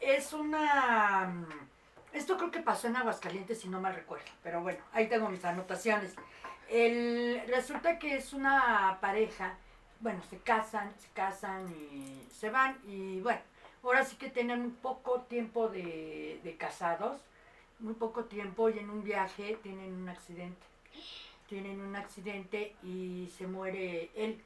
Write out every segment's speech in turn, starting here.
Es una... Esto creo que pasó en Aguascalientes, si no mal recuerdo. Pero bueno, ahí tengo mis anotaciones. Resulta que es una pareja, bueno, se casan, se casan y se van. Y bueno, ahora sí que tienen un poco tiempo de casados, muy poco tiempo, y en un viaje tienen un accidente. Tienen un accidente y se muere él.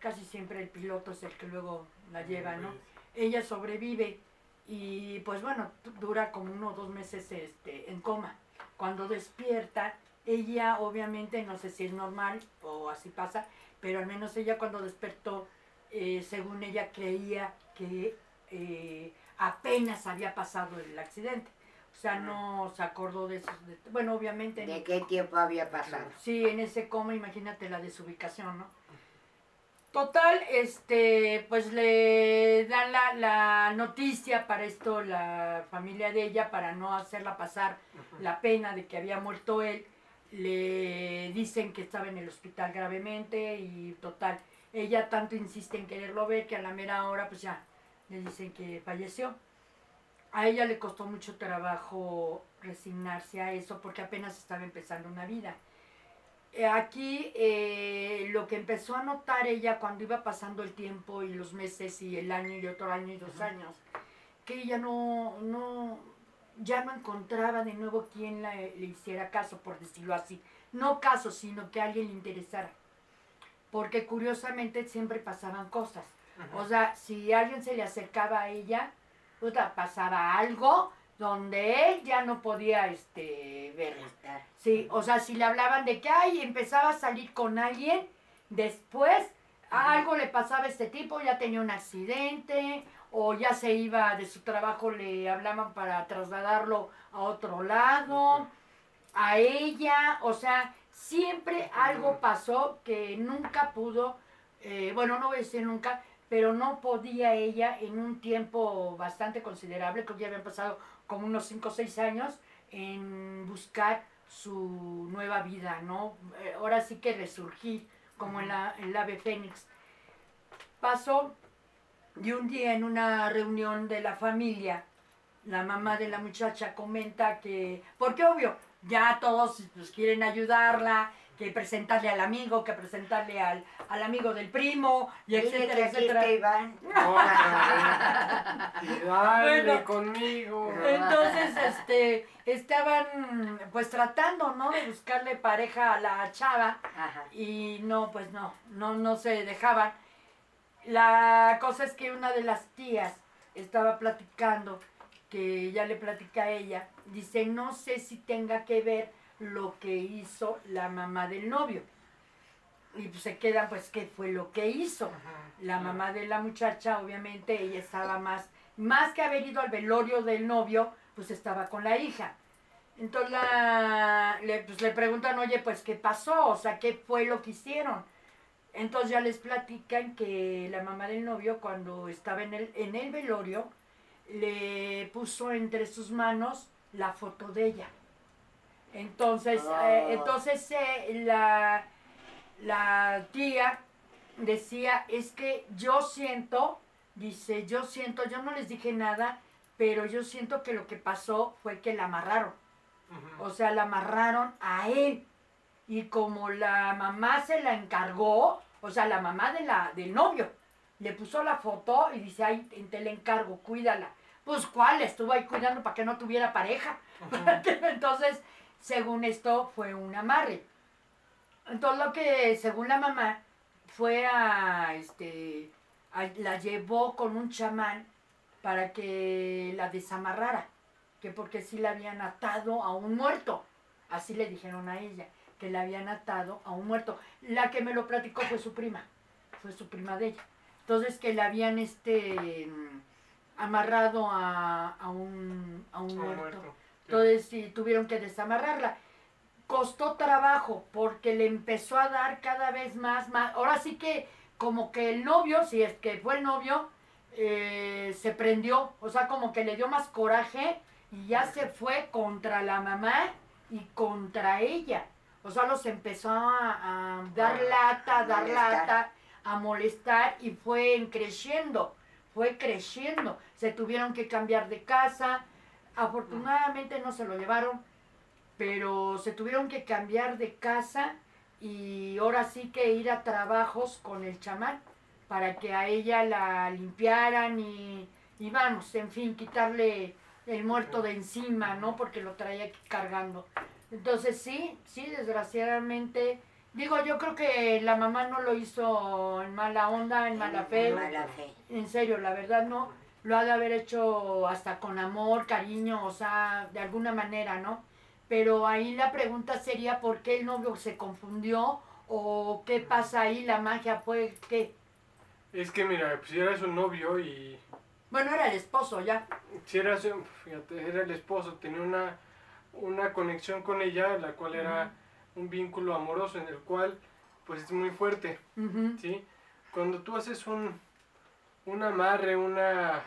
Casi siempre el piloto es el que luego la lleva, ¿no? Ella sobrevive y pues bueno, dura como uno o dos meses este, en coma. Cuando despierta, ella obviamente, no sé si es normal o así pasa, pero al menos ella cuando despertó, eh, según ella creía que eh, apenas había pasado el accidente. O sea, no se acordó de eso. de- bueno, obviamente... ¿De qué tiempo había pasado? Sí, en ese coma, imagínate la desubicación, ¿no? Total, este, pues le dan la, la noticia para esto la familia de ella, para no hacerla pasar la pena de que había muerto él. Le dicen que estaba en el hospital gravemente y total, ella tanto insiste en quererlo ver que a la mera hora pues ya le dicen que falleció. A ella le costó mucho trabajo resignarse a eso porque apenas estaba empezando una vida. Eh, Aquí eh, lo que empezó a notar ella cuando iba pasando el tiempo y los meses y el año y otro año y dos años, que ella no, no, ya no encontraba de nuevo quien la- le hiciera caso, por decirlo así. No caso, sino que alguien le interesara. Porque curiosamente siempre pasaban cosas. O sea, si alguien se le acercaba a ella, puta, pasaba algo donde él ya no podía este, verla. Estar. Sí, o sea, si le hablaban de que, ay, empezaba a salir con alguien, después algo le pasaba a este tipo, ya tenía un accidente, o ya se iba de su trabajo, le hablaban para trasladarlo a otro lado, a ella, o sea, siempre algo pasó que nunca pudo, eh, bueno, no voy a decir nunca, pero no podía ella en un tiempo bastante considerable, creo que ya habían pasado como unos 5 o 6 años, en buscar su nueva vida, ¿no? Eh, ahora sí que resurgir, como en la, el ave fénix. Pasó y un día en una reunión de la familia, la mamá de la muchacha comenta que, porque obvio, ya todos pues, quieren ayudarla, que presentarle al amigo, que presentarle al, al amigo del primo, y etcétera, que etcétera. Iván. Y dale Bueno. conmigo. Entonces, este, estaban pues tratando, ¿no? De buscarle pareja a la chava Ajá. y no, pues no, no, no se dejaban. La cosa es que una de las tías estaba platicando, que ya le platica a ella, dice, no sé si tenga que ver lo que hizo la mamá del novio. Y pues se quedan, pues, ¿qué fue lo que hizo? La mamá de la muchacha, obviamente, ella estaba más, más que haber ido al velorio del novio, pues estaba con la hija. Entonces la, le, pues, le preguntan, oye, pues, ¿qué pasó? O sea, ¿qué fue lo que hicieron? Entonces ya les platican que la mamá del novio, cuando estaba en el, en el velorio, le puso entre sus manos la foto de ella. Entonces, Ah. eh, entonces eh, la, la tía decía, es que yo siento, dice, yo siento, yo no les dije nada, pero yo siento que lo que pasó fue que la amarraron. O sea, la amarraron a él. Y como la mamá se la encargó, o sea, la mamá de la, del novio, le puso la foto y dice, ay, te- te la encargo, cuídala. Pues, ¿cuál? Estuvo ahí cuidando para que no tuviera pareja. Entonces, según esto, fue un amarre. Entonces, lo que, según la mamá, fue a, este, a- la llevó con un chamán para que la desamarrara, que porque sí la habían atado a un muerto. Así le dijeron a ella, que la habían atado a un muerto. La que me lo platicó fue su prima, fue su prima de ella. Entonces que la habían este mm, amarrado a, a un, a un muerto. muerto. Entonces sí, tuvieron que desamarrarla. Costó trabajo porque le empezó a dar cada vez más, más. Ahora sí que como que el novio, si es que fue el novio, eh, se prendió. O sea, como que le dio más coraje y ya se fue contra la mamá y contra ella. O sea, los empezó a, a dar lata, a dar molestar. lata, a molestar y fue creciendo, fue creciendo. Se tuvieron que cambiar de casa, afortunadamente no se lo llevaron, pero se tuvieron que cambiar de casa y ahora sí que ir a trabajos con el chamán para que a ella la limpiaran y, y vamos, en fin, quitarle el muerto de encima, ¿no? Porque lo traía aquí cargando. Entonces sí, sí, desgraciadamente, digo, yo creo que la mamá no lo hizo en mala onda, en mala fe. En mala fe. En serio, la verdad no. Lo ha de haber hecho hasta con amor, cariño, o sea, de alguna manera, ¿no? Pero ahí la pregunta sería por qué el novio se confundió o qué pasa ahí, la magia fue que... Es que mira, pues si eras un novio y Bueno, era el esposo ya. si un- fíjate, era el esposo, tenía una, una conexión con ella, la cual era un vínculo amoroso en el cual pues es muy fuerte. ¿sí? Cuando tú haces un, un amarre, una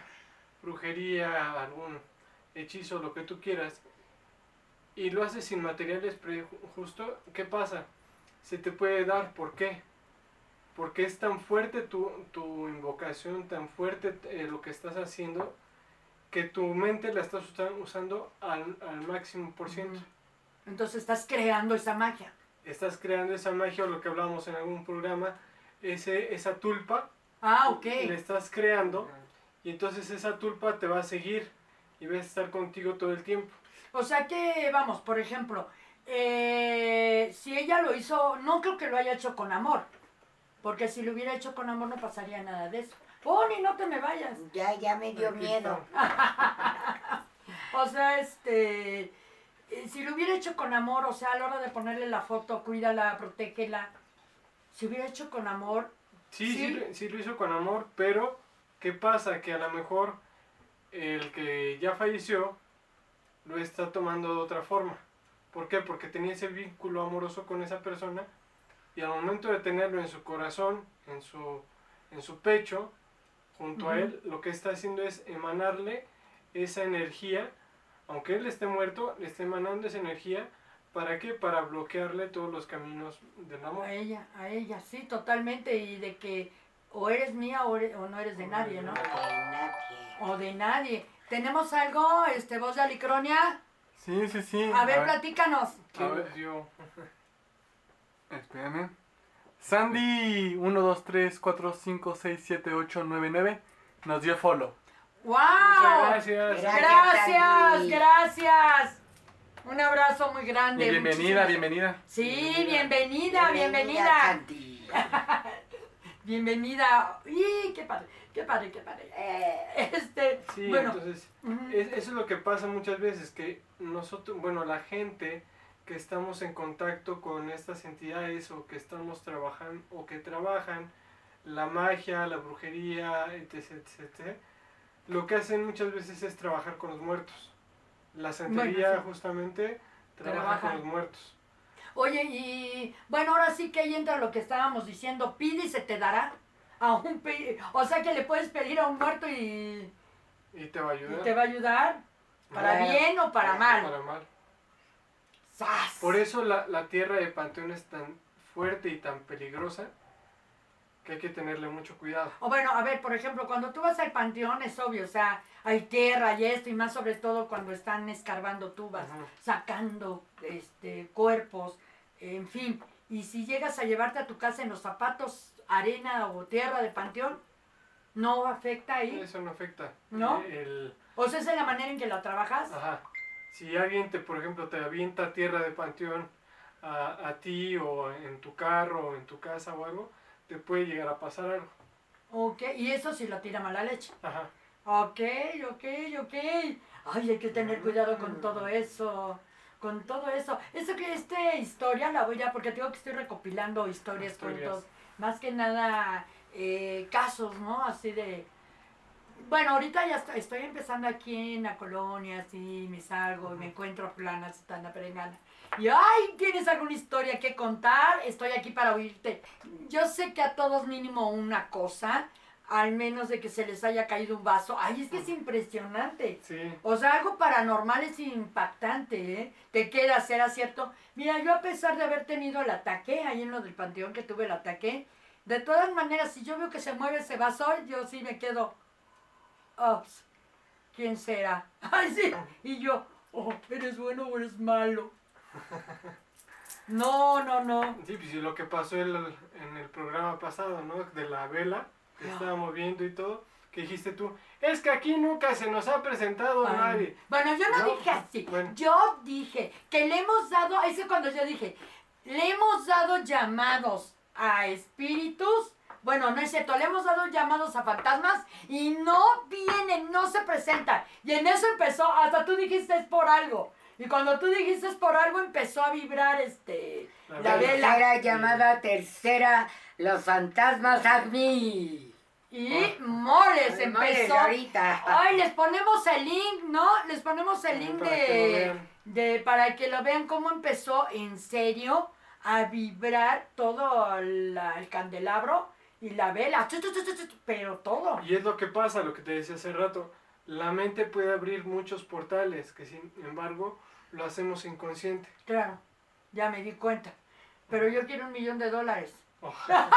brujería, algún hechizo, lo que tú quieras, y lo haces sin materiales justo, ¿qué pasa? Se te puede dar, ¿por qué? Porque es tan fuerte tu, tu invocación, tan fuerte eh, lo que estás haciendo, que tu mente la estás usa- usando al, al máximo por ciento. Entonces estás creando esa magia. Estás creando esa magia, o lo que hablamos en algún programa, ese, esa tulpa, Ah, ok. la estás creando, y entonces esa tulpa te va a seguir y va a estar contigo todo el tiempo. O sea que, vamos, por ejemplo, eh, si ella lo hizo, no creo que lo haya hecho con amor, porque si lo hubiera hecho con amor no pasaría nada de eso. Pony, no te me vayas. Ya, ya me dio Aquí miedo. O sea, este, eh, si lo hubiera hecho con amor, o sea, a la hora de ponerle la foto, cuídala, protégela. Si hubiera hecho con amor, Sí, sí, Sí. lo- sí lo hizo con amor, pero ¿qué pasa? Que a lo mejor el que ya falleció lo está tomando de otra forma. ¿Por qué? Porque tenía ese vínculo amoroso con esa persona y al momento de tenerlo en su corazón, en su, en su pecho, junto a él, lo que está haciendo es emanarle esa energía, aunque él esté muerto, le está emanando esa energía. ¿Para qué? Para bloquearle todos los caminos del amor. a ella, a ella, sí, totalmente, y de que o eres mía o, eres- o no eres de nadie, ¿no? De nadie. O de nadie. ¿Tenemos algo, este, voz de Alicronia? Sí, sí, sí. A ver, platícanos. ¿Quién A ver. dio? Espérame. Sandy 1, 2, 3, 4, 5, 6, 7, 8, 9, 9 nos dio follow. ¡Wow! Muchas gracias. Gracias, Sandy. gracias. Un abrazo muy grande. Y bienvenida, muchísimas- bienvenida. Sí, bienvenida, bienvenida. Santi. Bienvenida. ¡Y qué padre! ¡Qué padre, qué padre! Eh, este, Sí, bueno. entonces, es- eso es lo que pasa muchas veces, que nosotros, bueno, la gente que estamos en contacto con estas entidades o que estamos trabajando o que trabajan la magia, la brujería, etc, etc, lo que hacen muchas veces es trabajar con los muertos. La santería Bueno, sí. justamente trabaja Trabaja. con los muertos. Oye, y bueno, ahora sí que ahí entra lo que estábamos diciendo, pide y se te dará. A un pe- o sea que le puedes pedir a un muerto y, Y te va a y ayudar. te va a ayudar. ¿Para bien o para mal? Para mal. ¡Sas! Por eso la, la tierra de Panteón es tan fuerte y tan peligrosa que hay que tenerle mucho cuidado. O bueno, a ver, por ejemplo, cuando tú vas al panteón es obvio, o sea, hay tierra y esto, y más sobre todo cuando están escarbando tubas, Ajá. sacando este, cuerpos, en fin. Y si llegas a llevarte a tu casa en los zapatos arena o tierra de panteón, no afecta ahí. Eso no afecta. ¿No? El, O sea, esa es la manera en que la trabajas. ajá. Si alguien, te, por ejemplo, te avienta tierra de panteón a, a ti o en tu carro o en tu casa o algo, te puede llegar a pasar algo. Ok, y eso sí lo tira mala leche. Ajá. Ok, ok, ok. Ay, hay que tener cuidado con todo eso. Con todo eso. Eso que esta historia la voy a, porque tengo que estoy recopilando historias, Historias. cuentos. Más que nada eh, casos, ¿no? Así de. Bueno, ahorita ya estoy, estoy empezando aquí en la colonia, así me salgo y me encuentro a fulana, están perengana. Y ay, ¿tienes alguna historia que contar? Estoy aquí para oírte. Yo sé que a todos mínimo una cosa, al menos de que se les haya caído un vaso. Ay, es que es impresionante. Sí. O sea, algo paranormal es impactante, ¿eh? Te queda, será cierto. Mira, yo a pesar de haber tenido el ataque, ahí en lo del panteón que tuve el ataque, De todas maneras, si yo veo que se mueve ese vaso, yo sí me quedo. Ups, ¿quién será? Ay, sí. Y yo, oh, ¿eres bueno o eres malo? No, no, no. Sí, pues y lo que pasó el- en el programa pasado, ¿no? De la vela, que Ah. estábamos viendo y todo, que dijiste tú, es que aquí nunca se nos ha presentado nadie. Bueno, yo no, No, dije así. bueno. Yo dije que le hemos dado, ese es cuando yo dije, le hemos dado llamados a espíritus. Bueno, no es cierto, le hemos dado llamados a fantasmas y no vienen, no se presentan. Y en eso empezó, hasta tú dijiste es por algo. Y cuando tú dijiste es por algo, empezó a vibrar este La la vela. Tercera llamada, tercera, los fantasmas Agni. Y moles, Ay, moles, empezó. ahorita. Ay, les ponemos el link, ¿no? Les ponemos el Ujú, link para de, de para que lo vean cómo empezó en serio a vibrar todo la- el candelabro y la vela, pero todo. Y es lo que pasa, lo que te decía hace rato. La mente puede abrir muchos portales, que sin embargo lo hacemos inconsciente. Claro, ya me di cuenta. Pero yo quiero un millón de dólares. Ojalá.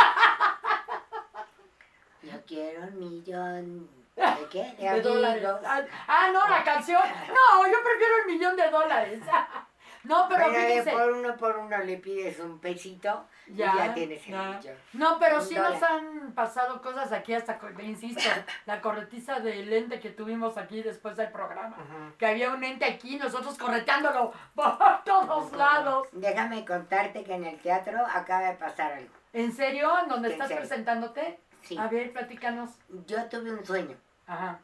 Yo quiero un millón. ¿De qué? De, De dólares. Ah, ah, no, la canción. No, yo prefiero el millón de dólares. No, pero Pero fíjense. por uno por uno le pides un pesito Ya, y ya tienes el ya. No, pero Un sí dólar. nos han pasado cosas aquí hasta, insisto, la corretiza del ente que tuvimos aquí después del programa. Que había un ente aquí, nosotros correteándolo por todos lados. Déjame contarte que en el teatro acaba de pasar algo. ¿En serio? ¿En dónde estás serio. presentándote? Sí. A ver, platícanos. Yo tuve un sueño Ajá.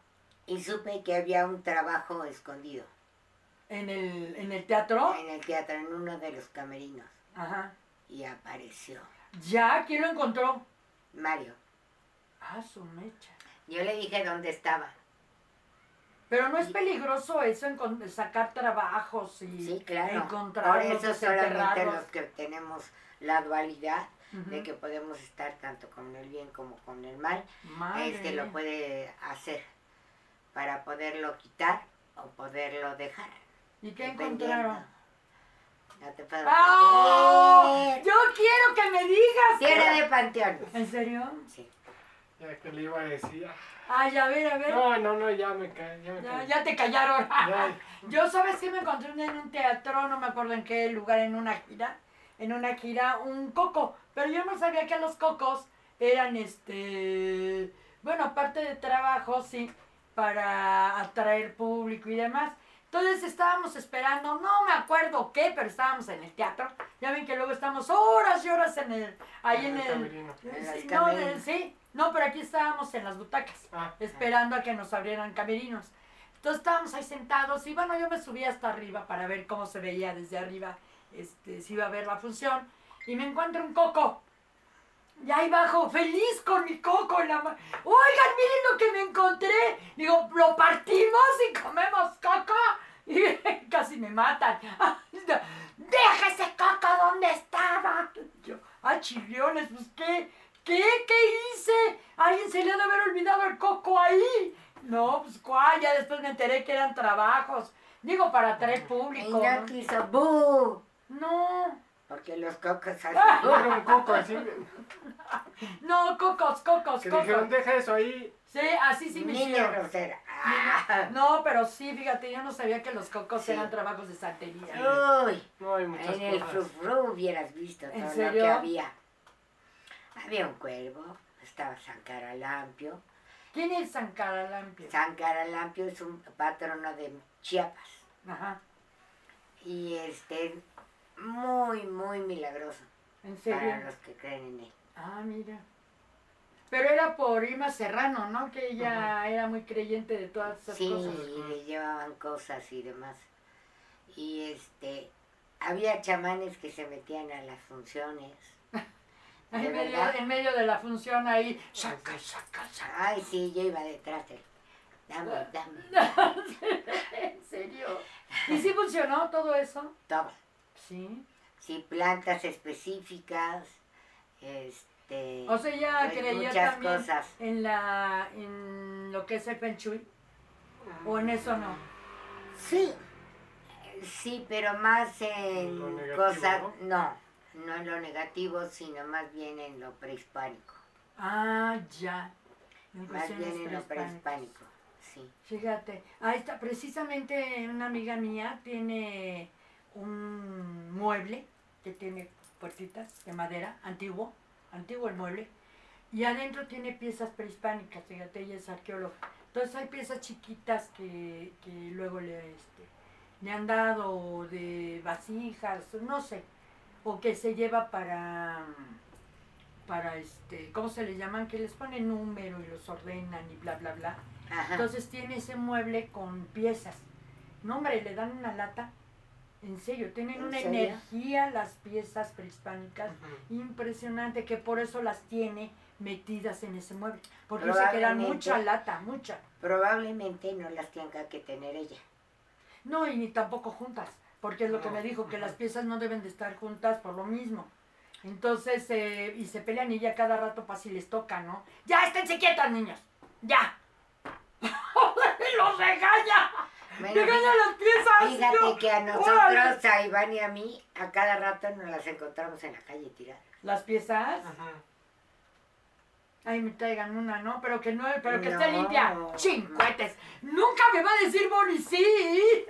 y supe que había un trabajo escondido ¿En el, en el teatro? en el teatro, en uno de los camerinos. Ajá. Y apareció ¿Ya? ¿Quién lo encontró? Mario. Ah, su mecha. Yo le dije dónde estaba. Pero no es peligroso eso, encon- sacar trabajos y Sí, claro. Por encontrarlos, eso solamente los que tenemos la dualidad de que podemos estar tanto con el bien como con el mal, Madre este lo puede hacer para poderlo quitar o poderlo dejar. ¿Y qué encontraron? No te puedo ¡Oh! decir. Yo quiero que me digas. Tierra de panteones. ¿En serio? Sí. Ya que le iba a decir. ah, Ay, a ver, a ver. No, no, no, ya me caí. Ya, me Ya, ya te callaron. Ya. Yo, ¿sabes qué? Me encontré en un teatro, no me acuerdo en qué lugar, en una gira. En una gira, un coco. Pero yo no sabía que los cocos eran, este... Bueno, parte de trabajo, sí, para atraer público y demás. Entonces estábamos esperando, no me acuerdo qué, pero estábamos en el teatro. Ya ven que luego estamos horas y horas en el... Ahí en En el. En no, sí, no, pero aquí estábamos en las butacas Ah, esperando a que nos abrieran camerinos. Entonces estábamos ahí sentados y bueno, yo me subí hasta arriba para ver cómo se veía desde arriba, este, si iba a ver la función. Y me encuentro un coco. Y ahí bajo, feliz con mi coco en la mano. Oigan, miren lo que me encontré. Digo, lo partimos y comemos coco. Y casi me matan. Deja ese coco donde estaba. Yo, ah, chillones, pues qué, qué, qué hice. Alguien se le ha de haber olvidado el coco ahí. No, pues cuál, ya después me enteré que eran trabajos. Digo, para atraer Y público. no ¿no? No, Porque los cocos hacen no era un coco así. no, cocos, cocos, Que cocos. dijeron, deja eso ahí. Sí, así sí me Niña hicieron. grosera. Ah. No, pero sí, fíjate, yo no sabía que los cocos Sí. eran trabajos de santería. Uy, No hay muchas en el cosas. frufru hubieras visto ¿En todo lo serio? que había. Había un cuervo, estaba San Caralampio. ¿Quién es San Caralampio? San Caralampio es un patrono de Chiapas. Ajá, Y este, muy, muy milagroso ¿en para serio? los que creen en él. Ah, mira. Pero era por Irma Serrano, ¿no? Que ella era muy creyente de todas esas Sí, cosas. y le llevaban cosas y demás. Y este, había chamanes que se metían a las funciones. En ¿De medio, en medio de la función ahí. Saca, saca, saca. Ay, sí, yo iba detrás de él. Dame, dame. ¿En serio? ¿Y sí funcionó todo eso? Todo. Sí. Sí, plantas específicas, este... O sea, hay creía también cosas. en la en lo que es el Feng Shui. O en eso no. Sí, sí, pero más en negativo, cosas... No, No en lo negativo, sino más bien en lo prehispánico. Ah, ya. Más bien en lo prehispánico, sí. Fíjate, ahí está, precisamente una amiga mía tiene un mueble que tiene puertitas de madera, antiguo, antiguo el mueble, y adentro tiene piezas prehispánicas, fíjate, ella es arqueóloga. Entonces hay piezas chiquitas que, que luego le, este, le han dado de vasijas, no sé, o que se lleva para, para este, ¿cómo se le llaman? Que les ponen número y los ordenan y bla, bla, bla. Ajá. Entonces tiene ese mueble con piezas. No, hombre, le dan una lata. En serio, tienen ¿En una serio? energía las piezas prehispánicas impresionante que por eso las tiene metidas en ese mueble. Porque dice que dan Probablemente. mucha lata, mucha. Probablemente no las tenga que tener ella. No, y ni tampoco juntas, porque es lo que me dijo, que las piezas no deben de estar juntas por lo mismo. Entonces, eh, y se pelean y ya cada rato pasa y les toca, ¿no? ¡Ya, esténse quietas, niños! ¡Ya! ¡Los regaña! Bueno, ¡Regaña las piezas! Fíjate que a ¡órale! nosotros, a Iván y a mí, a cada rato nos las encontramos en la calle tiradas. ¿Las piezas? Ajá. Ay, me traigan una, ¿no? Pero que no, pero que No. esté limpia. ¡Chincuetes! ¡Nunca me va a decir Bonnie sí!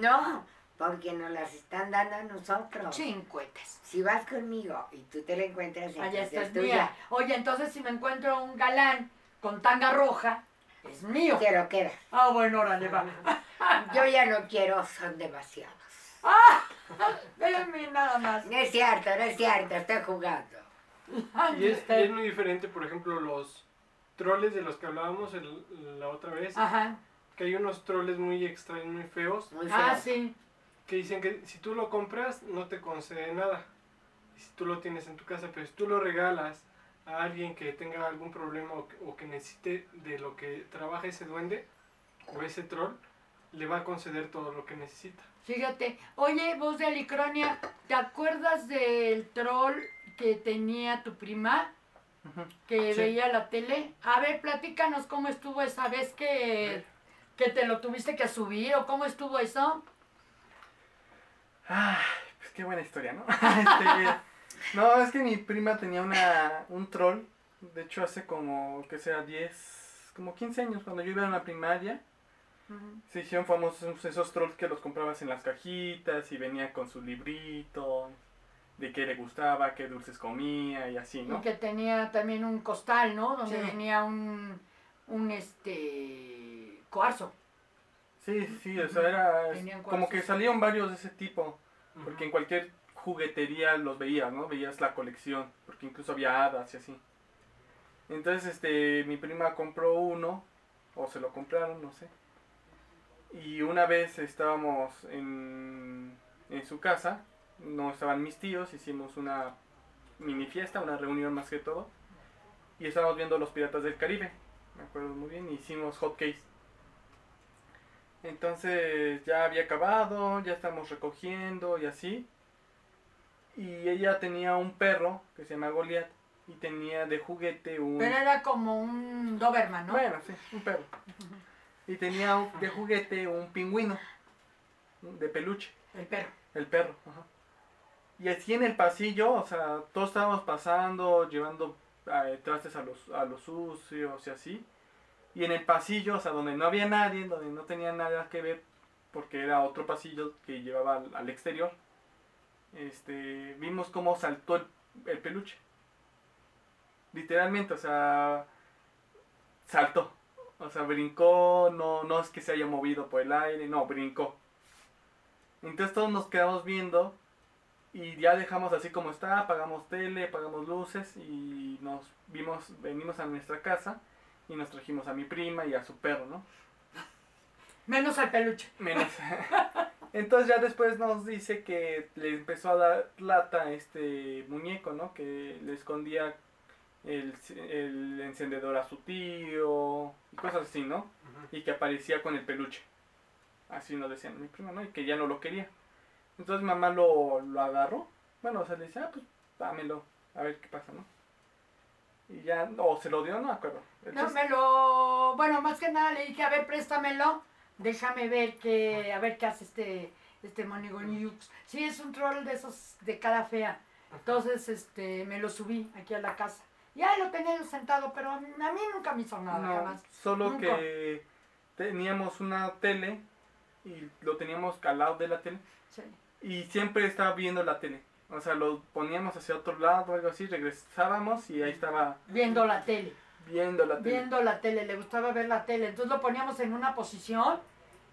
No, porque nos las están dando a nosotros. ¡Chincuetes! Si vas conmigo y tú te la encuentras, Allá está es es tuya. mía. Oye, entonces si me encuentro un galán con tanga roja, es mío. Quiero queda. Ah, bueno, órale, va. Yo ya no quiero, son demasiados. Déjenme nada más. No es cierto, no es cierto, estoy jugando. Y es, y usted. es muy diferente, por ejemplo, los troles de los que hablábamos el- la otra vez. Ajá. Que hay unos troles muy extraños, muy feos, Muy. Ah, sí. que dicen que si tú lo compras no te concede nada. Si tú lo tienes en tu casa, pero si tú lo regalas a alguien que tenga algún problema o que, o que necesite de lo que trabaja ese duende o ese troll, le va a conceder todo lo que necesita. Fíjate. Oye, voz de Alicronia, ¿te acuerdas del troll que tenía tu prima? Que Sí. veía la tele. A ver, platícanos cómo estuvo esa vez que, que te lo tuviste que subir o cómo estuvo eso. Ay, pues qué buena historia, ¿no? Este, no, es que mi prima tenía una, un troll. De hecho, hace como, que sea, 10, como 15 años, cuando yo iba a la primaria, se hicieron famosos esos trolls que los comprabas en las cajitas y venía con su librito de qué le gustaba, qué dulces comía y así, Y ¿no? que tenía también un costal, ¿no? Donde Sí. venía un, un este cuarzo. Sí, sí, o sea, era Tenían como que salieron varios de ese tipo, porque en cualquier juguetería los veías, ¿no? Veías la colección, porque incluso había hadas y así. Entonces, este, mi prima compró uno, o se lo compraron, no sé. Y una vez estábamos en, en su casa, no estaban mis tíos, hicimos una mini fiesta, una reunión más que todo. Y estábamos viendo Los Piratas del Caribe, me acuerdo muy bien, y hicimos hot cakes. Entonces ya había acabado, ya estamos recogiendo y así. Y ella tenía un perro que se llama Goliath y tenía de juguete un... Pero era como un Doberman, ¿no? Bueno, sí, un perro. Y tenía un- de juguete un pingüino de peluche, El perro. el perro. ajá. Y así en el pasillo, o sea, todos estábamos pasando, llevando eh, trastes a los, a los sucios y así. Y en el pasillo, o sea, donde no había nadie, donde no tenía nada que ver, porque era otro pasillo que llevaba al, al exterior, este, vimos cómo saltó el, el peluche. Literalmente, o sea, saltó. O sea, brincó, no, no es que se haya movido por el aire, no, brincó. Entonces todos nos quedamos viendo y ya dejamos así como está, apagamos tele, apagamos luces y nos vimos, venimos a nuestra casa y nos trajimos a mi prima y a su perro, ¿no? Menos al peluche. Menos. Entonces ya después nos dice que le empezó a dar lata a este muñeco, ¿no? Que le escondía el, el encendedor a su tío y cosas así, ¿no? Y que aparecía con el peluche. Así nos decían mi prima, ¿no? Y que ya no lo quería. Entonces mamá lo, lo agarró. Bueno, o sea, le dice, ah, pues dámelo, a ver qué pasa, ¿no? Y ya, o se lo dio, no me acuerdo. El No, chiste- me lo... Bueno, más que nada le dije, a ver, préstamelo. Déjame ver qué... A ver qué hace este... Este Monigoniux. Sí, es un troll de esos de cara fea. Entonces, este, me lo subí aquí a la casa. Y ahí lo tenía yo sentado, pero a mí nunca me hizo nada, No, jamás. solo Nunca. que teníamos una tele y lo teníamos al lado de la tele Sí. y siempre estaba viendo la tele. O sea, lo poníamos hacia otro lado o algo así, regresábamos y ahí estaba Viendo la tele. viendo la tele. viendo la tele, le gustaba ver la tele. Entonces lo poníamos en una posición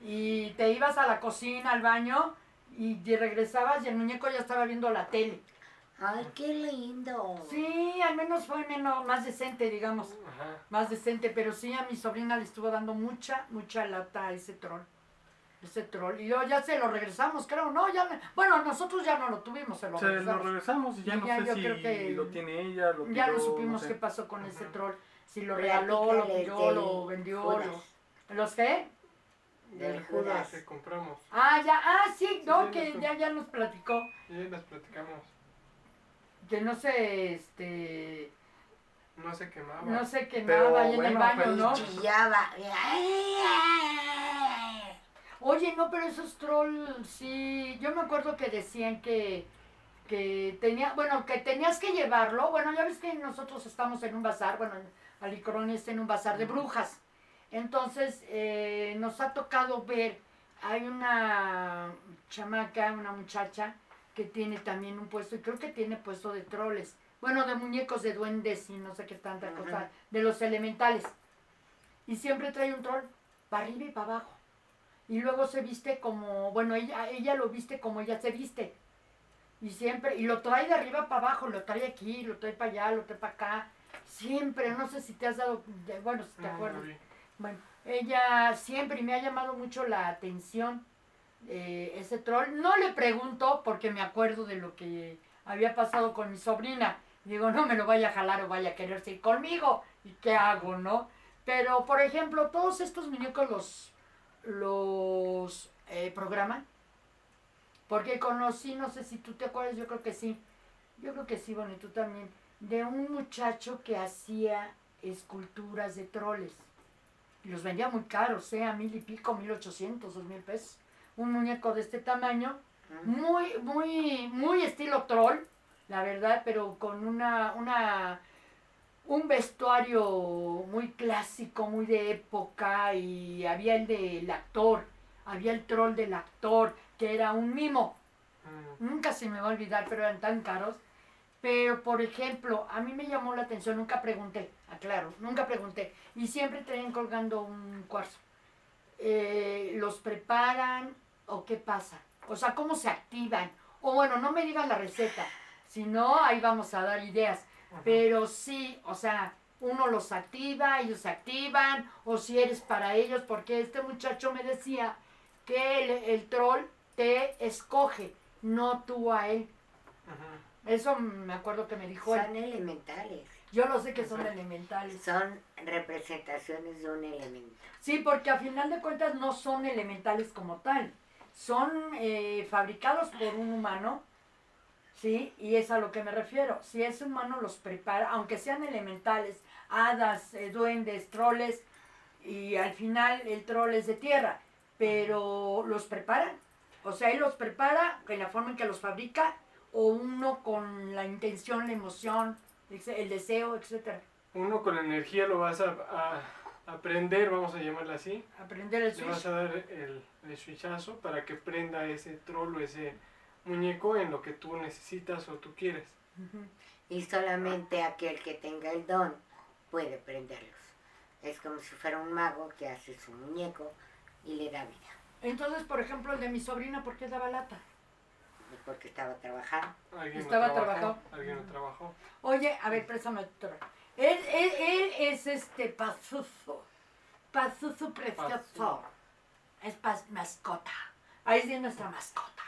y te ibas a la cocina, al baño y regresabas y el muñeco ya estaba viendo la tele. Ay, qué lindo. Sí, al menos fue menos, más decente, digamos, Ajá. más decente, pero sí a mi sobrina le estuvo dando mucha, mucha lata a ese troll. Ese troll. Y yo ya se lo regresamos, creo, ¿no? Ya, me- bueno, nosotros ya no lo tuvimos, se lo Se lo regresamos. regresamos y ya Y no ya sé yo si creo que- lo tiene ella, lo Ya no supimos sé. qué pasó con ese troll. Si lo regaló, lo tiró, lo vendió, Judas. lo... ¿Los qué? Del Del Judas Judas. que compramos. Ah, ya, ah, sí, Sí, no, que ya, ya nos platicó, Y ahí las platicamos. Que no se, este, No se quemaba. no se Pero quemaba ahí en el baño, pues, ¿no? Chillaba. Oye, no, pero esos trolls, sí, yo me acuerdo que decían que, que tenía, bueno, que tenías que llevarlo, bueno, ya ves que nosotros estamos en un bazar, bueno, Alicrón está en un bazar de brujas, entonces eh, nos ha tocado ver, hay una chamaca, una muchacha, que tiene también un puesto, y creo que tiene puesto de troles, bueno, de muñecos de duendes y no sé qué tanta Ajá. cosa, de los elementales, y siempre trae un troll para arriba y para abajo. Y luego se viste como, bueno, ella, ella lo viste como ella se viste. Y siempre, y lo trae de arriba para abajo, lo trae aquí, lo trae para allá, lo trae para acá. Siempre, no sé si te has dado, bueno, si te no acuerdas. Bueno, ella siempre y me ha llamado mucho la atención eh, ese troll. No le pregunto porque me acuerdo de lo que había pasado con mi sobrina. Digo, no me lo vaya a jalar o vaya a quererse ir conmigo. ¿Y qué hago, no? Pero, por ejemplo, todos estos muñecos los, los eh, programan. Porque conocí, no sé si tú te acuerdas, yo creo que sí. Yo creo que sí, bueno, y tú también. De un muchacho que hacía esculturas de troles. Y los vendía muy caros, ¿eh? A mil y pico, mil ochocientos, dos mil pesos. Un muñeco de este tamaño. Muy, muy, muy estilo troll, la verdad, pero con una, una, un vestuario muy clásico, muy de época, y había el del actor, había el troll del actor, que era un mimo. Mm. Nunca se me va a olvidar, pero eran tan caros. Pero, por ejemplo, a mí me llamó la atención, nunca pregunté, aclaro, nunca pregunté. Y siempre traían colgando un cuarzo. Eh, ¿Los preparan o qué pasa? O sea, ¿cómo se activan? O bueno, no me digan la receta, si no, ahí vamos a dar ideas. Ajá. Pero sí, o sea, uno los activa, ellos se activan, o si eres para ellos, porque este muchacho me decía que el, el troll te escoge, no tú a él. Ajá. Eso me acuerdo que me dijo Son él. elementales. Yo lo sé que son Ajá. elementales. Son representaciones de un elemento. Sí, porque a final de cuentas no son elementales como tal. Son eh, fabricados por un humano, ¿sí? Y es a lo que me refiero. Si ese humano los prepara, aunque sean elementales, hadas, eh, duendes, troles, y al final el troll es de tierra, pero los preparan. O sea, él los prepara en la forma en que los fabrica, o uno con la intención, la emoción, el deseo, etcétera. Uno con energía lo vas a, a aprender, vamos a llamarla así. Aprender el Le vas switch. a dar el, el switchazo para que prenda ese troll o ese muñeco en lo que tú necesitas o tú quieres. Y solamente aquel que tenga el don puede prenderlos. Es como si fuera un mago que hace su muñeco y le da vida. Entonces, por ejemplo, el de mi sobrina, ¿por qué daba lata? Porque estaba trabajando. Alguien Estaba lo trabajó. trabajado. Alguien lo trabajó. Oye, a ver, préstame trabajo. Él, él, él es este Pazuzu. Pazuzu precioso. Es pas- mascota. Ahí es de nuestra mascota.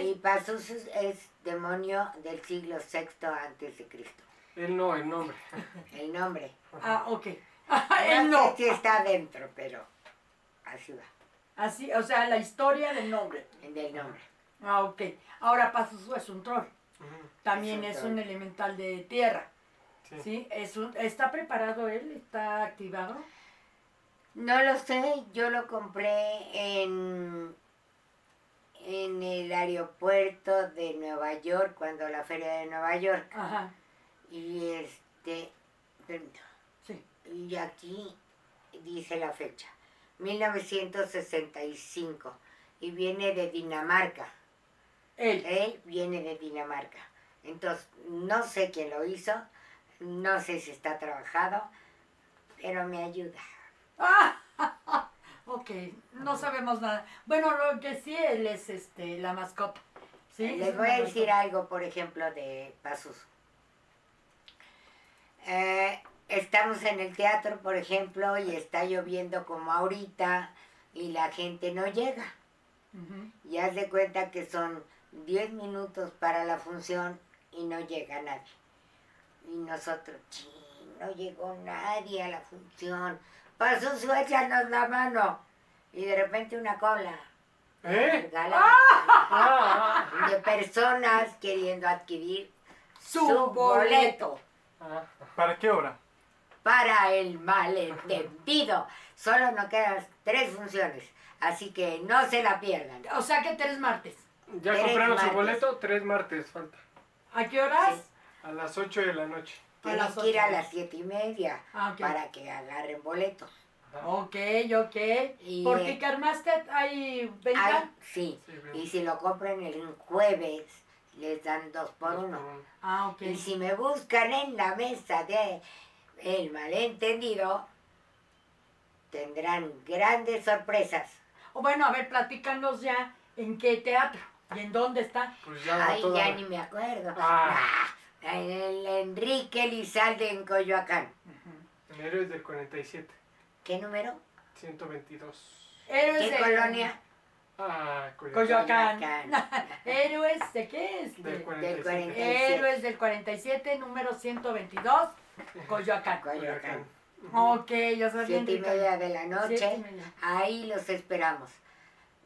Y Pazus es demonio del siglo VI antes de Cristo. Él no, el nombre. El nombre. ah, ok. No él sé no. si está adentro, pero así va. Así, o sea, la historia del nombre. El del nombre. Ah, ok. Ahora Pazuzu es un troll. También Es es un elemental de tierra. Sí. ¿Sí? Es un- ¿Está preparado él? ¿Está activado? No lo sé, yo lo compré en, en el aeropuerto de Nueva York, cuando la feria de Nueva York. Ajá, Y este, sí. y aquí dice la fecha, 1965, y viene de Dinamarca. Él. Él viene de Dinamarca. Entonces, no sé quién lo hizo, no sé si está trabajado, pero me ayuda. Ah, ok, no sabemos nada. Bueno, lo que sí, él es este, la mascota. ¿sí? Les Es voy a decir algo, por ejemplo, de Pasus. Eh, estamos en el teatro, por ejemplo, y está lloviendo como ahorita y la gente no llega. Ujú. Y haz de cuenta que son 10 minutos para la función y no llega nadie. Y nosotros, ching, no llegó nadie a la función. Pasó su échanos la mano. Y de repente una cola. ¿Eh? Ah, ah, de personas queriendo adquirir Su, su boleto. boleto. ¿Para qué obra? para el malentendido. Solo nos quedan tres funciones, así que no se la pierdan. O sea que tres martes. ¿Ya Tres compraron su boleto? Tres martes falta. ¿A qué horas? Sí. A las 8 de la noche. Las que ir a las siete y media Ah, para que agarren boletos. Ok, ok. Y, Porque eh, hay venta. Ay, sí, Sí, y si lo compran el jueves, les dan dos por uno. Ah, ok. Y si me buscan en la mesa de el malentendido, tendrán grandes sorpresas. O bueno, a ver, platícanos ya en qué teatro y en dónde está. Pues ya Ay, toda- ya ni me acuerdo. Ah. Ah, en el Enrique Lizalde en Coyoacán. Ujú. En Héroes del 47. ¿Qué número? 122. Héroes ¿Qué de colonia? Ah, Coyoacán. Héroes de qué es? Del De- 47. 47. Héroes del 47, número 122, Coyoacán. Coyoacán. Ok, yo soy Siete y media de la noche. Ahí los esperamos.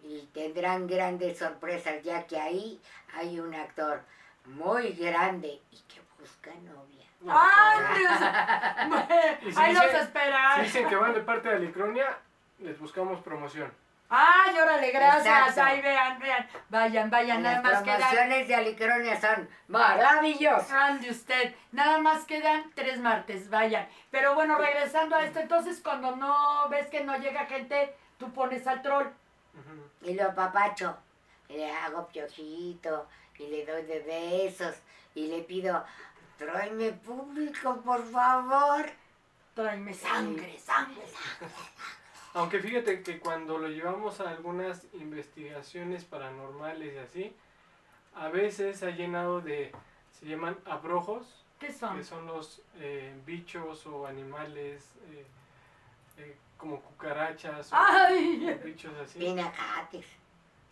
Y tendrán grandes sorpresas, ya que ahí hay un actor muy grande y que busca novia. ¡Ay, Dios! Ahí los esperan. Si dicen que van de parte de Alicronia, les buscamos promoción. ¡Ay, órale, gracias! Exacto. Ahí vean, vean. Vayan, vayan, nada Las más quedan. promociones de Alicronia son maravillosas. Ande usted, nada más quedan tres martes, vayan. Pero bueno, regresando a esto, entonces cuando no ves que no llega gente, tú pones al troll. Y lo apapacho. Le hago piojito y le doy de besos y le pido, tráeme público, por favor. Tráeme sangre, sangre, sangre. Aunque fíjate que cuando lo llevamos a algunas investigaciones paranormales y así, a veces ha llenado de, se llaman abrojos, ¿Qué son? que son los eh, bichos o animales eh, eh, como cucarachas o ¡Ay! bichos así. Pinacates.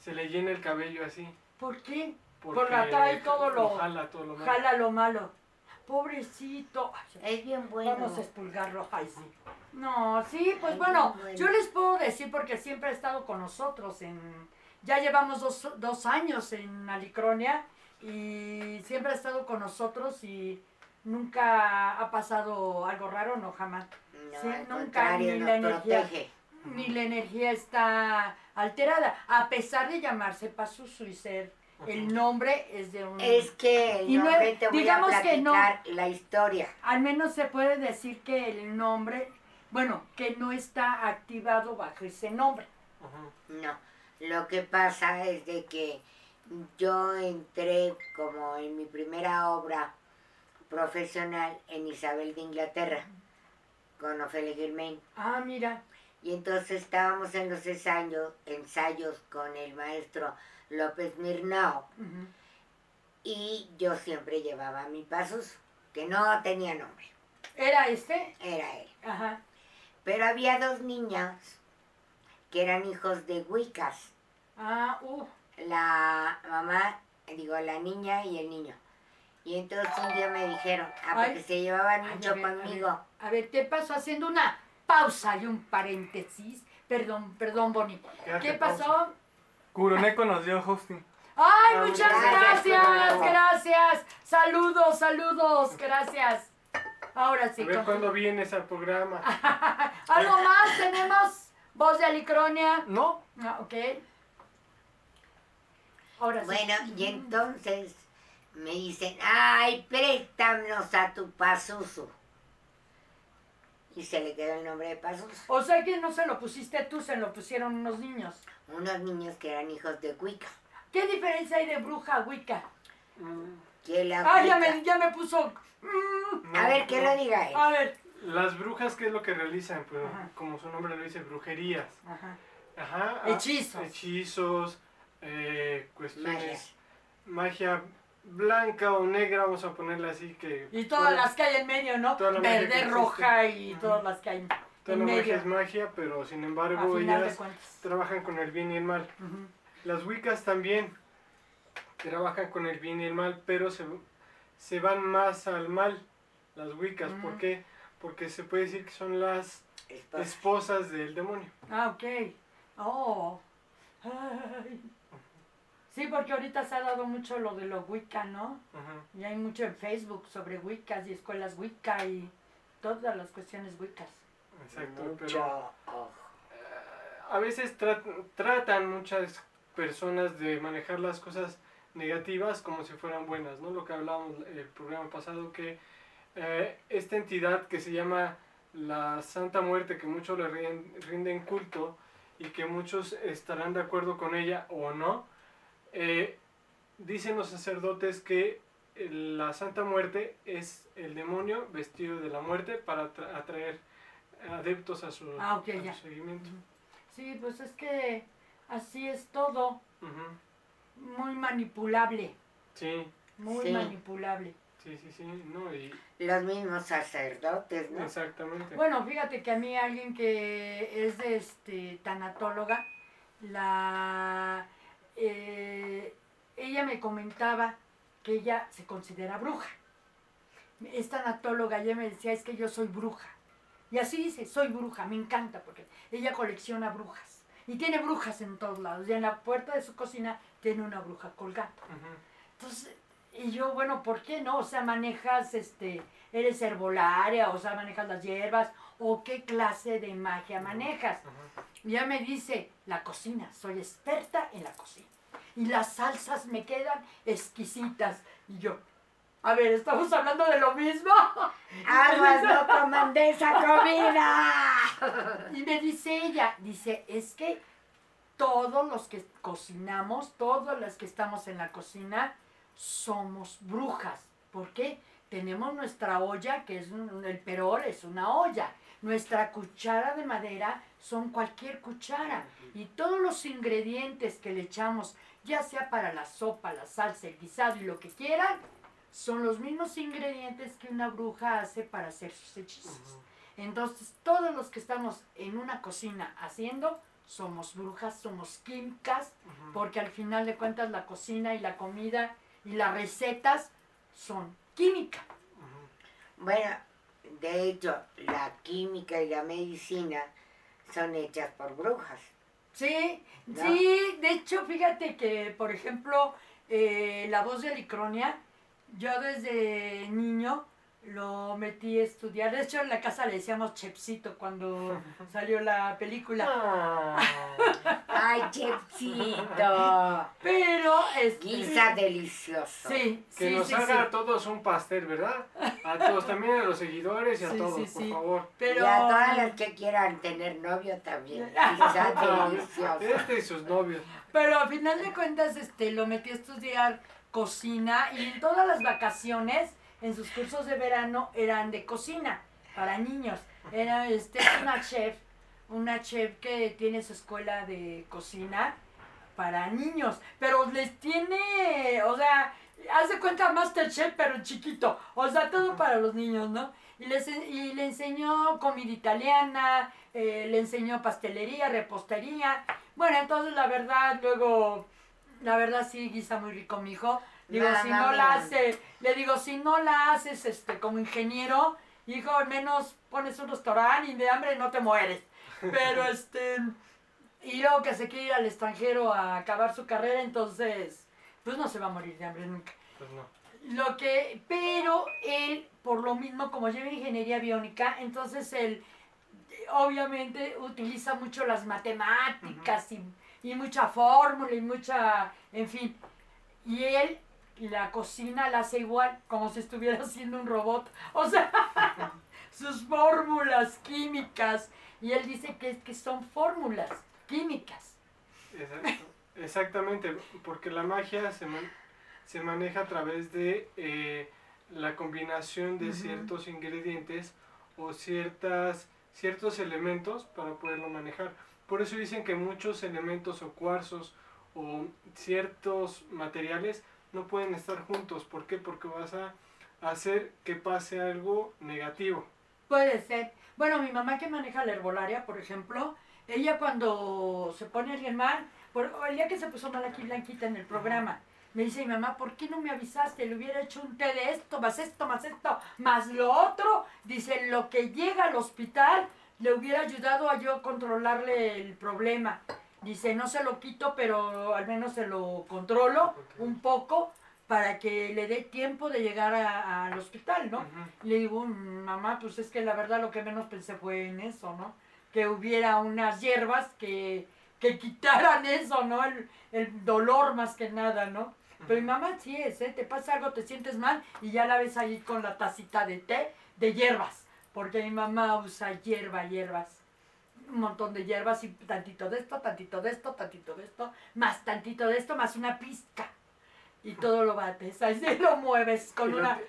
Se le llena el cabello así. ¿Por qué? Porque atrae todo lo- jala todo lo malo. Jala lo malo. Pobrecito. Ay, Es bien bueno. Vamos a expulgarlo, ay sí. No, sí, pues Ay, bueno, bueno. yo les puedo decir porque siempre ha estado con nosotros en... Ya llevamos dos, dos años en Alicronia y siempre ha estado con nosotros y nunca ha pasado algo raro, no jamás. No, Sí, al nunca, ni la energía. protege. Ni la energía está alterada, a pesar de llamarse Pazuzu y ser el nombre es de un... Es que el Y no- nombre te voy digamos a que no. la historia. Al menos se puede decir que el nombre, bueno, que no está activado bajo ese nombre. No, lo que pasa es de que yo entré como en mi primera obra profesional en Isabel de Inglaterra con Ofelia Germain. Ah, mira. Y entonces estábamos en los ensayos, ensayos con el maestro López Mirnao y yo siempre llevaba mi pasos, que no tenía nombre, ¿Era este? era él. Ajá. Pero había dos niñas que eran hijos de Wiccas, Ah, uh. la mamá, digo, la niña y el niño. Y entonces un día me dijeron, ah, Ay. porque se llevaban Ay, mucho a ver, a conmigo. ver, A ver, te paso haciendo una pausa y un paréntesis. Perdón, perdón, Bonnie. ¿Qué pausa. Curoneco nos dio hosting. ¡Ay, muchas gracias! gracias. Saludos, saludos. Gracias. Ahora sí. A ver cuándo vienes al programa. ¿Algo más tenemos? Voz de Alicronia. No, Ah, ok. Ahora sí. Bueno, y entonces me dicen, ay, préstanos a tu Pazuzu. Y se le quedó el nombre de Pazuzu. O sea que no se lo pusiste tú, se lo pusieron unos niños. Unos niños que eran hijos de Cuica. ¿Qué diferencia hay de bruja a Wicca? Mm, Que la Ah, ya Wicca- me, ya me puso... mm, no, A ver, que no. lo diga él. A ver. Las brujas, ¿qué es lo que realizan? Pues, Ajá. como su nombre lo dice, brujerías. Ajá. Ajá. ah, Hechizos. Hechizos, eh, cuestiones. Magia. Magia blanca o negra, vamos a ponerla así que. Y todas bueno, las que hay en medio, ¿no? Verde, roja y todas las que hay Toda la magia medio. es magia, pero sin embargo ellas trabajan con el bien y el mal. Las Wiccas también trabajan con el bien y el mal, pero se, se van más al mal, las Wiccas. ¿Por Mm. qué? Porque se puede decir que son las Esposa. esposas del demonio. Ah, ok. Oh. Ay. Sí, porque ahorita se ha dado mucho lo de los Wicca, ¿no? Y hay mucho en Facebook sobre Wiccas y escuelas Wicca y todas las cuestiones Wiccas. Exacto, pero ojo. a veces tra- tratan muchas personas de manejar las cosas negativas como si fueran buenas, ¿no? Lo que hablábamos el programa pasado, que eh, esta entidad que se llama la Santa Muerte, que muchos le rin- rinden culto y que muchos estarán de acuerdo con ella o no, eh, dicen los sacerdotes que eh, la Santa Muerte es el demonio vestido de la muerte para atra- atraer adeptos a su, Ah, a su seguimiento. Sí, pues es que así es todo. Muy manipulable. Sí, Muy Sí. manipulable. sí, sí, sí, no, y Los mismos sacerdotes, ¿no? exactamente. Bueno, fíjate que a mí alguien que es de este tanatóloga, la eh, ella me comentaba que ella se considera bruja. Es tanatóloga, ella me decía, es que yo soy bruja. Y así dice, soy bruja, me encanta porque ella colecciona brujas. Y tiene brujas en todos lados. Y en la puerta de su cocina tiene una bruja colgando. Ujú. Entonces, y yo, bueno, ¿por qué no? O sea, manejas, este, eres herbolaria, o sea, manejas las hierbas, o qué clase de magia manejas. Y ya me dice, la cocina, soy experta en la cocina. Y las salsas me quedan exquisitas. Y yo, a ver, ¿estamos hablando de lo mismo? ¡Aguas, no coman de esa comida! Y me dice ella, dice, es que todos los que cocinamos, todos los que estamos en la cocina, somos brujas. ¿Por qué? Tenemos nuestra olla, que es un- el perol, es una olla. Nuestra cuchara de madera son cualquier cuchara. Y todos los ingredientes que le echamos, ya sea para la sopa, la salsa, el guisado y lo que quieran, son los mismos ingredientes que una bruja hace para hacer sus hechizos. Entonces, todos los que estamos en una cocina haciendo, somos brujas, somos químicas, porque al final de cuentas la cocina y la comida y las recetas son química. Bueno, de hecho, la química y la medicina son hechas por brujas. Sí, ¿No? sí, de hecho, fíjate que, por ejemplo, eh, la voz de Alicronia, yo desde niño lo metí a estudiar. De hecho, en la casa le decíamos Chepsito cuando salió la película. Ah, ¡Ay, chefcito! Pero, Guisa delicioso. Sí, que sí, nos sí, haga sí. a todos un pastel, ¿verdad? A todos, también a los seguidores y a Sí, todos, sí, por sí. favor. Pero, Y a todas las que quieran tener novio también. Guisa delicioso. Este y sus novios. pero a final de cuentas, este, lo metí a estudiar cocina y en todas las vacaciones, en sus cursos de verano, eran de cocina para niños. Era, este, es una chef, una chef que tiene su escuela de cocina para niños, pero les tiene, o sea, haz de cuenta Masterchef, pero chiquito, o sea, todo para los niños, ¿no? Y, les, y le enseñó comida italiana, eh, le enseñó pastelería, repostería. Bueno, entonces la verdad, luego, la verdad sí guisa muy rico mi hijo. Digo, si no la mía. hace, le digo, si no la haces este como ingeniero, hijo, al menos pones un restaurante y de hambre no te mueres. Pero este, y luego que se quiere ir al extranjero a acabar su carrera, entonces, pues no se va a morir de hambre nunca. Pues no. Lo que, pero él, por lo mismo, como lleva ingeniería biónica, entonces él obviamente utiliza mucho las matemáticas y y mucha fórmula y mucha, en fin. Y él la cocina la hace igual, como si estuviera haciendo un robot. O sea, sus fórmulas químicas. Y él dice que, que son fórmulas químicas. Exacto. Exactamente, porque la magia se, man- se maneja a través de eh, la combinación de ciertos ingredientes o ciertas, ciertos elementos para poderlo manejar. Por eso dicen que muchos elementos o cuarzos o ciertos materiales no pueden estar juntos. ¿Por qué? Porque vas a hacer que pase algo negativo. Puede ser. Bueno, mi mamá que maneja la herbolaria, por ejemplo, ella cuando se pone alguien mal, por, el día que se puso mal aquí Blanquita en el programa, me dice mi mamá, ¿por qué no me avisaste? Le hubiera hecho un té de esto, más esto, más esto, más lo otro. Dice, lo que llega al hospital, le hubiera ayudado a yo controlarle el problema. Dice, no se lo quito, pero al menos se lo controlo un poco para que le dé tiempo de llegar a- al hospital, ¿no? Le digo, "Mm, mamá, pues es que la verdad lo que menos pensé fue en eso, ¿no? Que hubiera unas hierbas que, que quitaran eso, ¿no? El, el dolor más que nada, ¿no? Pero mi mamá sí es, ¿eh? Te pasa algo, te sientes mal y ya la ves ahí con la tacita de té de hierbas. Porque mi mamá usa hierba, hierbas. Un montón de hierbas y tantito de esto, tantito de esto, tantito de esto, más tantito de esto, más una pizca. Y todo lo bates, así lo mueves con una...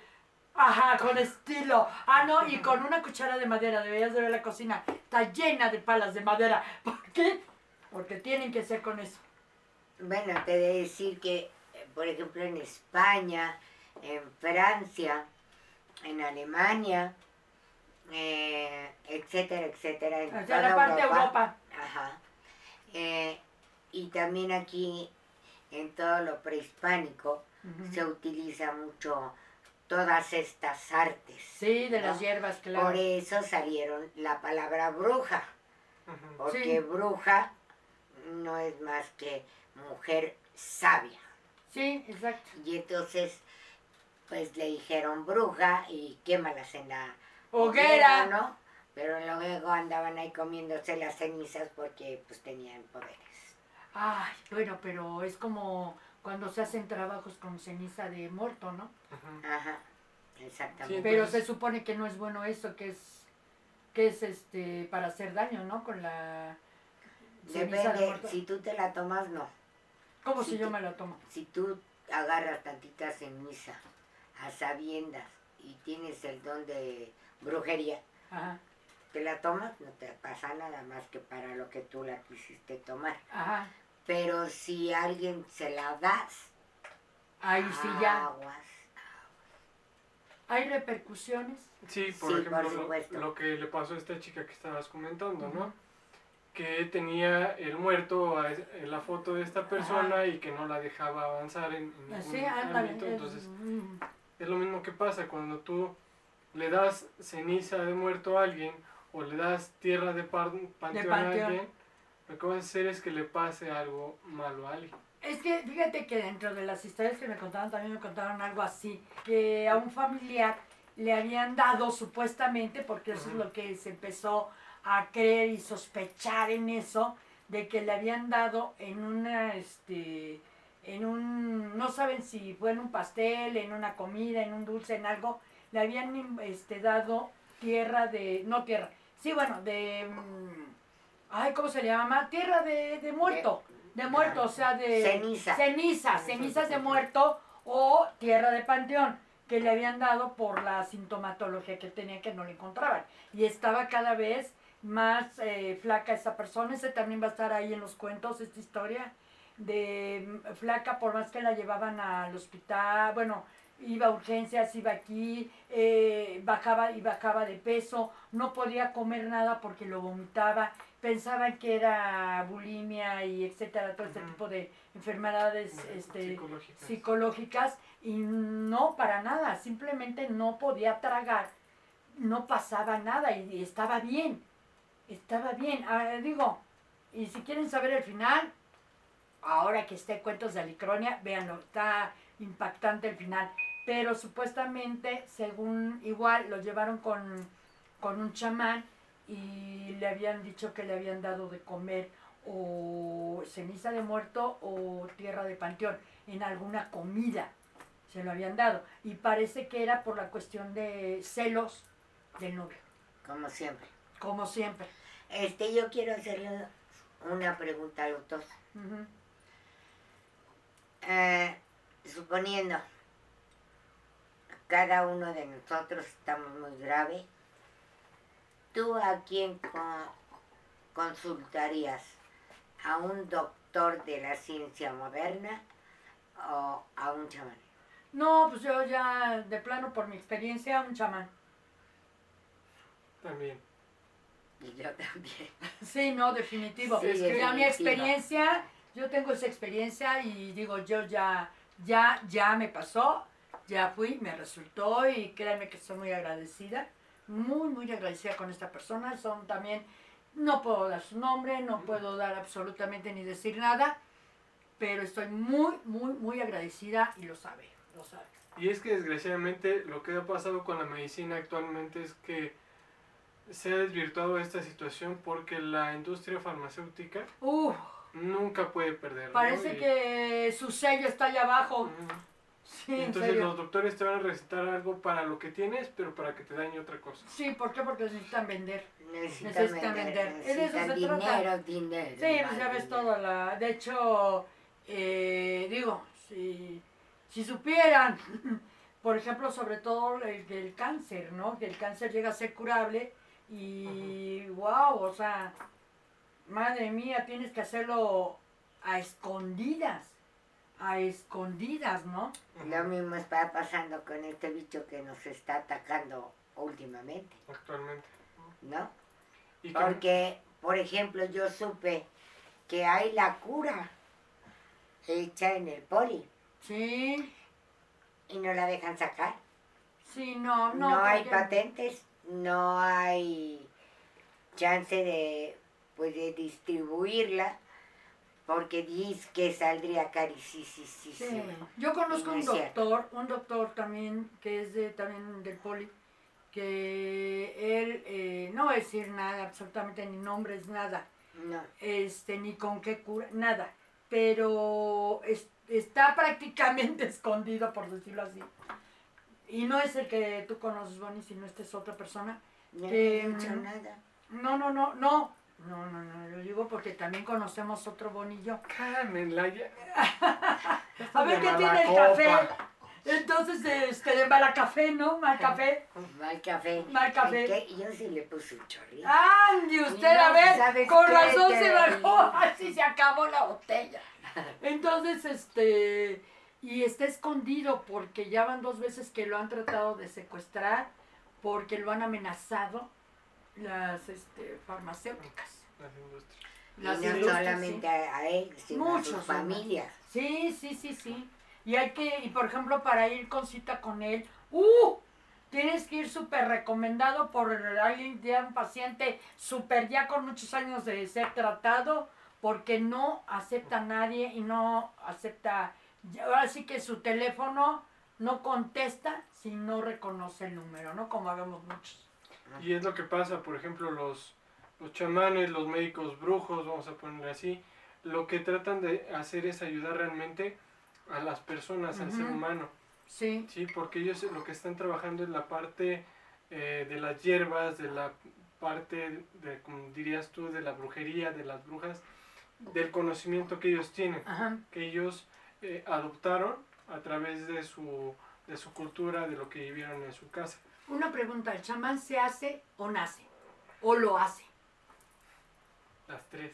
Ajá, con estilo. Ah, no, y con una cuchara de madera. Deberías de ver la cocina. Está llena de palas de madera. ¿Por qué? Porque tienen que ser con eso. Bueno, te de decir que, eh, por ejemplo, en España, en Francia, en Alemania, eh, etcétera, etcétera, en toda la parte de Europa. Ajá. Eh, y también aquí, en todo lo prehispánico, se utiliza mucho todas estas artes. Sí, de las hierbas, claro. Por eso salieron la palabra bruja, porque Sí. bruja no es más que mujer sabia. Sí, exacto. Y entonces, pues le dijeron bruja y quémalas en la Hoguera. ¿no? Pero luego andaban ahí comiéndose las cenizas porque pues tenían poderes. Ay, bueno, pero es como cuando se hacen trabajos con ceniza de muerto, ¿no? Ajá, exactamente. Sí, Pero se supone que no es bueno eso, que es que es este para hacer daño, ¿no? Con la ceniza de Depende, muerto. si tú te la tomas, no. ¿Cómo si si yo te- me la tomo? Si tú agarras tantita ceniza a sabiendas y tienes el don de brujería, Ajá, te la tomas, no te pasa nada más que para lo que tú la quisiste tomar. ajá. Pero si a alguien se la das, Ahí sí ya. aguas. ¿Hay repercusiones? Sí, por Sí, ejemplo, por lo- supuesto. lo, que le pasó a esta chica que estabas comentando, ¿no? Que tenía el muerto a en la foto de esta persona y que no la dejaba avanzar en, en ningún Sí, ámbito. es- Entonces, es lo mismo que pasa cuando tú le das ceniza de muerto a alguien o le das tierra de panteón, a alguien, lo que vas a hacer es que le pase algo malo a alguien. Es que fíjate que dentro de las historias que me contaron también me contaron algo así, que a un familiar le habían dado supuestamente, porque eso es lo que se empezó a creer y sospechar en eso, de que le habían dado en una, este, en un, no saben si fue en un pastel, en una comida, en un dulce, en algo, le habían este, dado tierra de, no tierra, sí, bueno, de, mm, ay, ¿cómo se le llama? Tierra de, de muerto, de muerto, o sea, de... Ceniza. Ceniza, cenizas de muerto o tierra de panteón, que le habían dado por la sintomatología que tenía que no le encontraban. Y estaba cada vez más eh, flaca esa persona. Ese también va a estar ahí en los cuentos, esta historia de mm, flaca, por más que la llevaban al hospital, bueno, iba a urgencias, iba aquí, eh, bajaba y bajaba de peso, no podía comer nada porque lo vomitaba, pensaban que era bulimia y etcétera, todo este Ujú. tipo de enfermedades este, Psicológicas. psicológicas y no para nada, simplemente no podía tragar, no pasaba nada y, y estaba bien, estaba bien. Ah, digo, y si quieren saber el final, ahora que esté Cuentos de Alicronia, véanlo, está impactante el final. Pero supuestamente, según igual, lo llevaron con, con un chamán y le habían dicho que le habían dado de comer o ceniza de muerto o tierra de panteón, en alguna comida se lo habían dado. Y parece que era por la cuestión de celos del novio, Como siempre. como siempre. Este, yo quiero hacerle una pregunta a los dos. Eh, suponiendo, cada uno de nosotros estamos muy grave, ¿tú a quién co- consultarías? ¿A un doctor de la ciencia moderna o a un chamán? No, pues yo ya, de plano, por mi experiencia, un chamán. También. Y yo también. Sí, no, definitivo. Sí, Es que ya mi experiencia, yo tengo esa experiencia y digo, yo ya, ya, ya me pasó, ya fui, me resultó y créanme que estoy muy agradecida, muy, muy agradecida con esta persona. Son también, no puedo dar su nombre, no puedo dar absolutamente ni decir nada, pero estoy muy, muy, muy agradecida y lo sabe, lo sabe. Y es que desgraciadamente lo que ha pasado con la medicina actualmente es que se ha desvirtuado esta situación porque la industria farmacéutica Uf, nunca puede perder. parece que su sello está allá abajo. Sí, Entonces serio. los doctores te van a recetar algo para lo que tienes, pero para que te dañe otra cosa. Sí, ¿por qué? Porque necesitan vender. Necesitan, Necesitan vender, vender. Es de eso necesitan se trata. dinero, dinero. Sí, pues ya ves todo. La, de hecho, eh, digo, si, si supieran, por ejemplo, sobre todo el, el cáncer, ¿no? Que el cáncer llega a ser curable y, wow, o sea, madre mía, tienes que hacerlo a escondidas, a escondidas, ¿no? Lo mismo está pasando con este bicho que nos está atacando últimamente, Actualmente. ¿no? Y Porque, por ejemplo, yo supe que hay la cura hecha en el poli Sí, y no la dejan sacar. sí, no, No, no. hay patentes, no hay chance de, pues, de distribuirla porque dice que saldría carísimo. Sí. Yo conozco No un es cierto. doctor, un doctor también que es de también del poli, que él eh, no va a decir nada, absolutamente ni nombres, nada, No, este, ni con qué cura, nada, pero es- está prácticamente escondido, por decirlo así. Y no es el que tú conoces, Bonnie, sino esta es otra persona. no Que, he dicho mm, nada. No, no, no, no. No, no, no, lo digo porque también conocemos otro Bonillo. Cálmenla ya. A ver qué tiene el café. Entonces, este, de mala café, ¿no? Mal café. Mal café. Mal café. ¿Y qué? Yo sí le puse un chorrito. Andy, usted, No, a ver, ¿sabes con razón se bajó, así se acabó la botella. Entonces, este, y está escondido porque ya van dos veces que lo han tratado de secuestrar porque lo han amenazado las este, farmacéuticas. Las industrias. Las y no industrias, solamente sí. a, a él, sino a Muchos, sus ¿no? familias. Sí, sí, sí, sí. Y hay que, y por ejemplo, para ir con cita con él, ¡uh! Tienes que ir súper recomendado por alguien, ya un paciente súper ya con muchos años de ser tratado, porque no acepta a nadie y no acepta, ahora sí que su teléfono no contesta si no reconoce el número, ¿no? Como hagamos muchos. Y es lo que pasa, por ejemplo, los, los chamanes, los médicos brujos, vamos a ponerle así, lo que tratan de hacer es ayudar realmente a las personas, al ser humano, Sí, ¿sí? Porque ellos lo que están trabajando es la parte eh, de las hierbas, de la parte, de, como dirías tú, de la brujería, de las brujas, del conocimiento que ellos tienen, ajá. que ellos eh, adoptaron a través de su, de su cultura, de lo que vivieron en su casa. Una pregunta, ¿el chamán se hace o nace? ¿O lo hace? Las tres.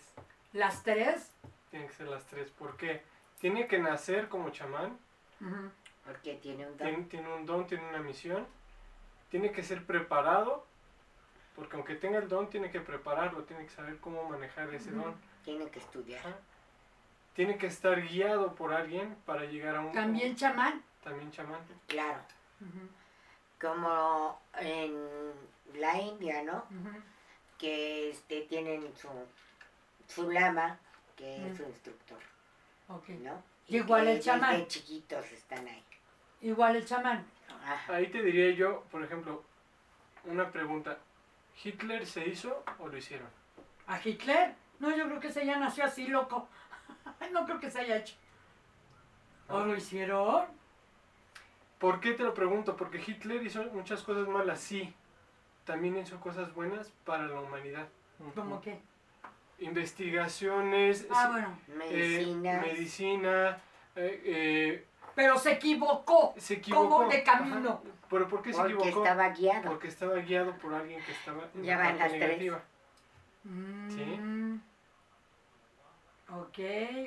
¿Las tres? Tienen que ser las tres. ¿Por qué? Tiene que nacer como chamán. Porque tiene un don. tiene, tiene un don, tiene una misión, tiene que ser preparado, porque aunque tenga el don, tiene que prepararlo, tiene que saber cómo manejar ese don. Tiene que estudiar. Tiene que estar guiado por alguien para llegar a un... También chamán. También chamán. Claro. Como en la India, ¿no? Que este, tienen su, su lama, que es su instructor, Ok. ¿no? Y igual el chamán. Desde chiquitos están ahí. Igual el chamán. Ajá. Ahí te diría yo, por ejemplo, una pregunta. ¿Hitler se hizo o lo hicieron? ¿A Hitler? No, yo creo que ese ya nació así, loco. no creo que se haya hecho. ¿O lo hicieron? ¿Por qué te lo pregunto? Porque Hitler hizo muchas cosas malas, sí. También hizo cosas buenas para la humanidad. ¿Cómo qué? Investigaciones, Ah, sí, bueno. eh, Medicinas. medicina, eh, eh, Pero se equivocó. se equivocó. ¿Cómo de camino? Ajá. ¿Pero por qué se porque equivocó? estaba guiado. Porque estaba guiado por alguien que estaba en Ya la van las tres. negativa. Mm. Ok,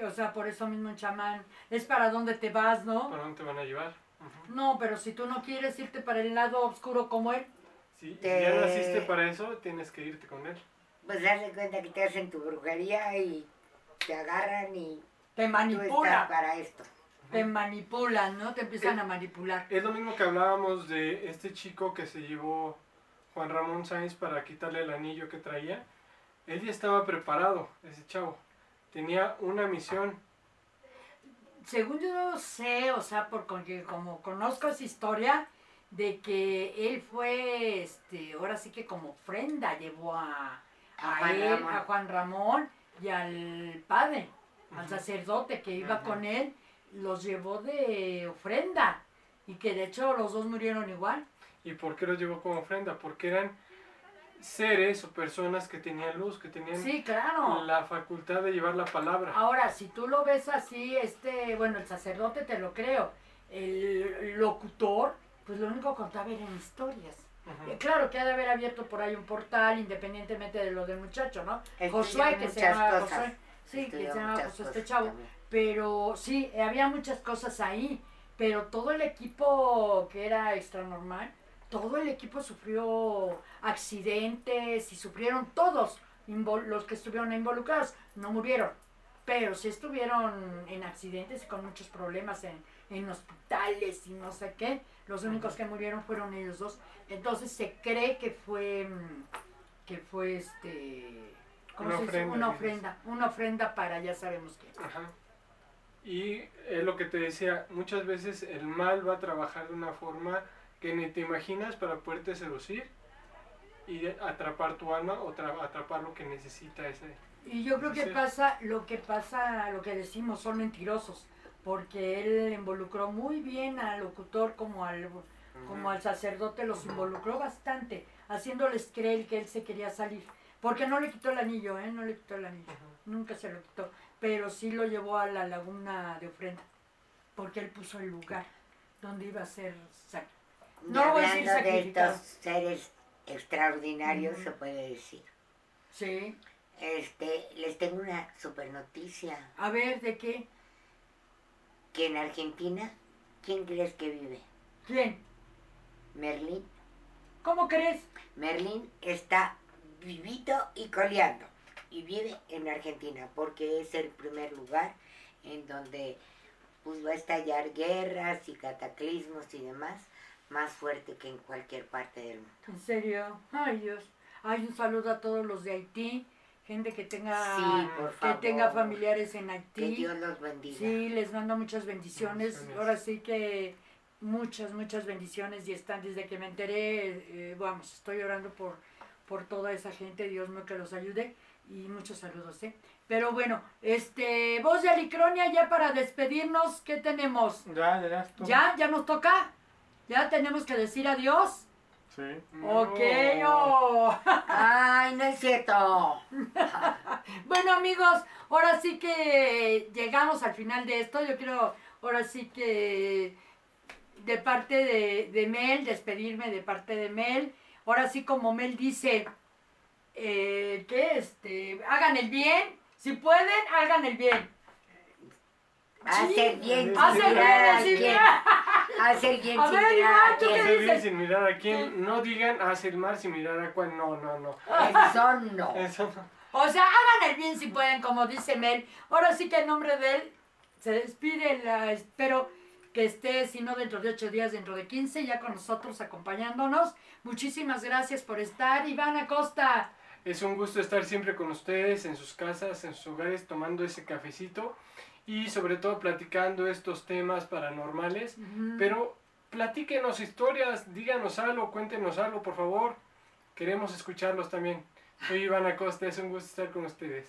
o sea, por eso mismo un chamán. Es para dónde te vas, ¿no? ¿Para dónde te van a llevar? No, pero si tú no quieres irte para el lado oscuro como él, Sí, si Te- ya naciste para eso, tienes que irte con él. Pues de cuenta que te hacen tu brujería y te agarran y te tú estás manipula. para esto. Te manipulan, ¿no? Te empiezan a manipular. Es lo mismo que hablábamos de este chico que se llevó Juan Ramón Sáenz para quitarle el anillo que traía. Él ya estaba preparado, ese chavo. Tenía una misión. Según yo sé, o sea, porque como conozco esa historia, de que él fue, este, ahora sí que como ofrenda llevó a, A él, Ramón. a Juan Ramón y al padre, al sacerdote que iba con él, los llevó de ofrenda y que de hecho los dos murieron igual. ¿Y por qué los llevó como ofrenda? Porque eran seres o personas que tenían luz, que tenían Sí, claro. la facultad de llevar la palabra. Ahora, si tú lo ves así, este, bueno, el sacerdote te lo creo, el locutor, pues lo único que contaba eran historias. Eh, Claro que ha de haber abierto por ahí un portal, independientemente de lo del muchacho, ¿no? Estudió Josué, que se llama cosas. Josué. Sí, que se llama Josué este chavo. también. Pero sí, eh, había muchas cosas ahí, pero todo el equipo que era extra normal, todo el equipo sufrió accidentes y sufrieron todos los que estuvieron involucrados, no murieron, pero sí estuvieron en accidentes y con muchos problemas en, en hospitales y no sé qué. Los únicos que murieron fueron ellos dos. Entonces se cree que fue, mm, que fue este, ¿cómo Una se dice? ofrenda, Una ofrenda, una ofrenda para ya sabemos qué. Ajá. Y es lo que te decía, muchas veces el mal va a trabajar de una forma que ni te imaginas para poderte seducir y atrapar tu alma o tra- atrapar lo que necesita ese. Y yo creo que pasa, lo que pasa, lo que decimos, son mentirosos, porque él involucró muy bien al locutor como al, como al sacerdote, los involucró bastante, haciéndoles creer que él se quería salir, porque no le quitó el anillo, ¿eh? No le quitó el anillo, nunca se lo quitó, pero sí lo llevó a la laguna de ofrenda, porque él puso el lugar donde iba a ser sac- No voy a decir hablando de estos seres extraordinarios, se puede decir. Sí, Este, les tengo una super noticia. a ver, ¿de qué? Que en Argentina, ¿quién crees que vive? ¿Quién? Merlín. ¿Cómo crees? Merlín está vivito y coleando. Y vive en Argentina, porque es el primer lugar en donde pues, va a estallar guerras y cataclismos y demás, más fuerte que en cualquier parte del mundo. ¿En serio? Ay, Dios. Ay, un saludo a todos los de Haití. Gente que tenga, Sí, por que favor. tenga familiares en Que Haití. Dios los bendiga. Sí, les mando muchas bendiciones. Bendiciones. Ahora sí que muchas, muchas bendiciones. Y están desde que me enteré, eh, vamos, estoy orando por, por toda esa gente. Dios mío que los ayude. Y muchos saludos, ¿eh? Pero bueno, este, voz de Alicronia, ya para despedirnos, ¿qué tenemos? Ya, ya, ya. ¿Ya? ¿Ya nos toca? ¿Ya tenemos que decir adiós? Sí. Ok, No. oh. Ay, no es cierto. Bueno amigos, ahora sí que llegamos al final de esto. Yo quiero ahora sí que de parte de, de Mel, despedirme de parte de Mel. Ahora sí como Mel dice, eh, que este, hagan el bien. Si pueden, hagan el bien. Hacer bien sin Hacer mirar bien, a quién. Hacer bien A sin ver, mirar Iván, a ¿tú qué quién. Hacer bien dices? sin mirar a quién. No digan hacer mal sin mirar a cuál. No, no, no. Eso no. Eso no. O sea, hagan el bien si pueden, como dice Mel. Ahora sí que en nombre de él se despide. La, espero que esté, si no dentro de ocho días, dentro de 15, ya con nosotros acompañándonos. Muchísimas gracias por estar. Iván Acosta. Es un gusto estar siempre con ustedes en sus casas, en sus hogares, tomando ese cafecito y sobre todo platicando estos temas paranormales. Pero platíquenos historias, díganos algo, cuéntenos algo, por favor. Queremos escucharlos también. Soy Iván Acosta, es un gusto estar con ustedes.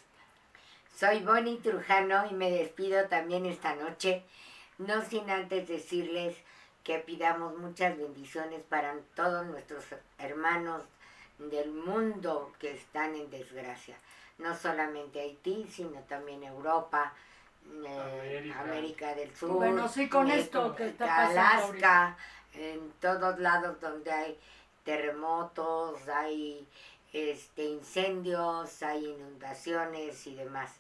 Soy Bonnie Trujano y me despido también esta noche, no sin antes decirles que pidamos muchas bendiciones para todos nuestros hermanos del mundo que están en desgracia. No solamente Haití, sino también Europa, América. América. del Sur, Bueno, sí, con eh, esto que está pasando Alaska, en todos lados donde hay terremotos, hay este, incendios, hay inundaciones y demás.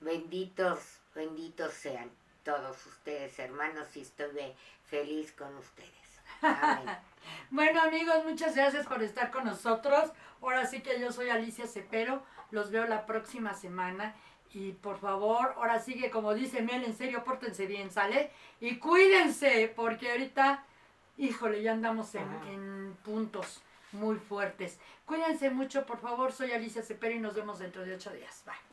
Benditos, benditos sean todos ustedes, hermanos, y estoy feliz con ustedes. Amén. Bueno amigos, muchas gracias por estar con nosotros. Ahora sí que yo soy Alicia Cepero. Los veo la próxima semana. Y por favor, ahora sí que como dice Mel, en serio, pórtense bien, ¿sale? Y cuídense, porque ahorita, híjole, ya andamos en puntos muy fuertes. Cuídense mucho, por favor. Soy Alicia Cepero y nos vemos dentro de ocho días. Bye.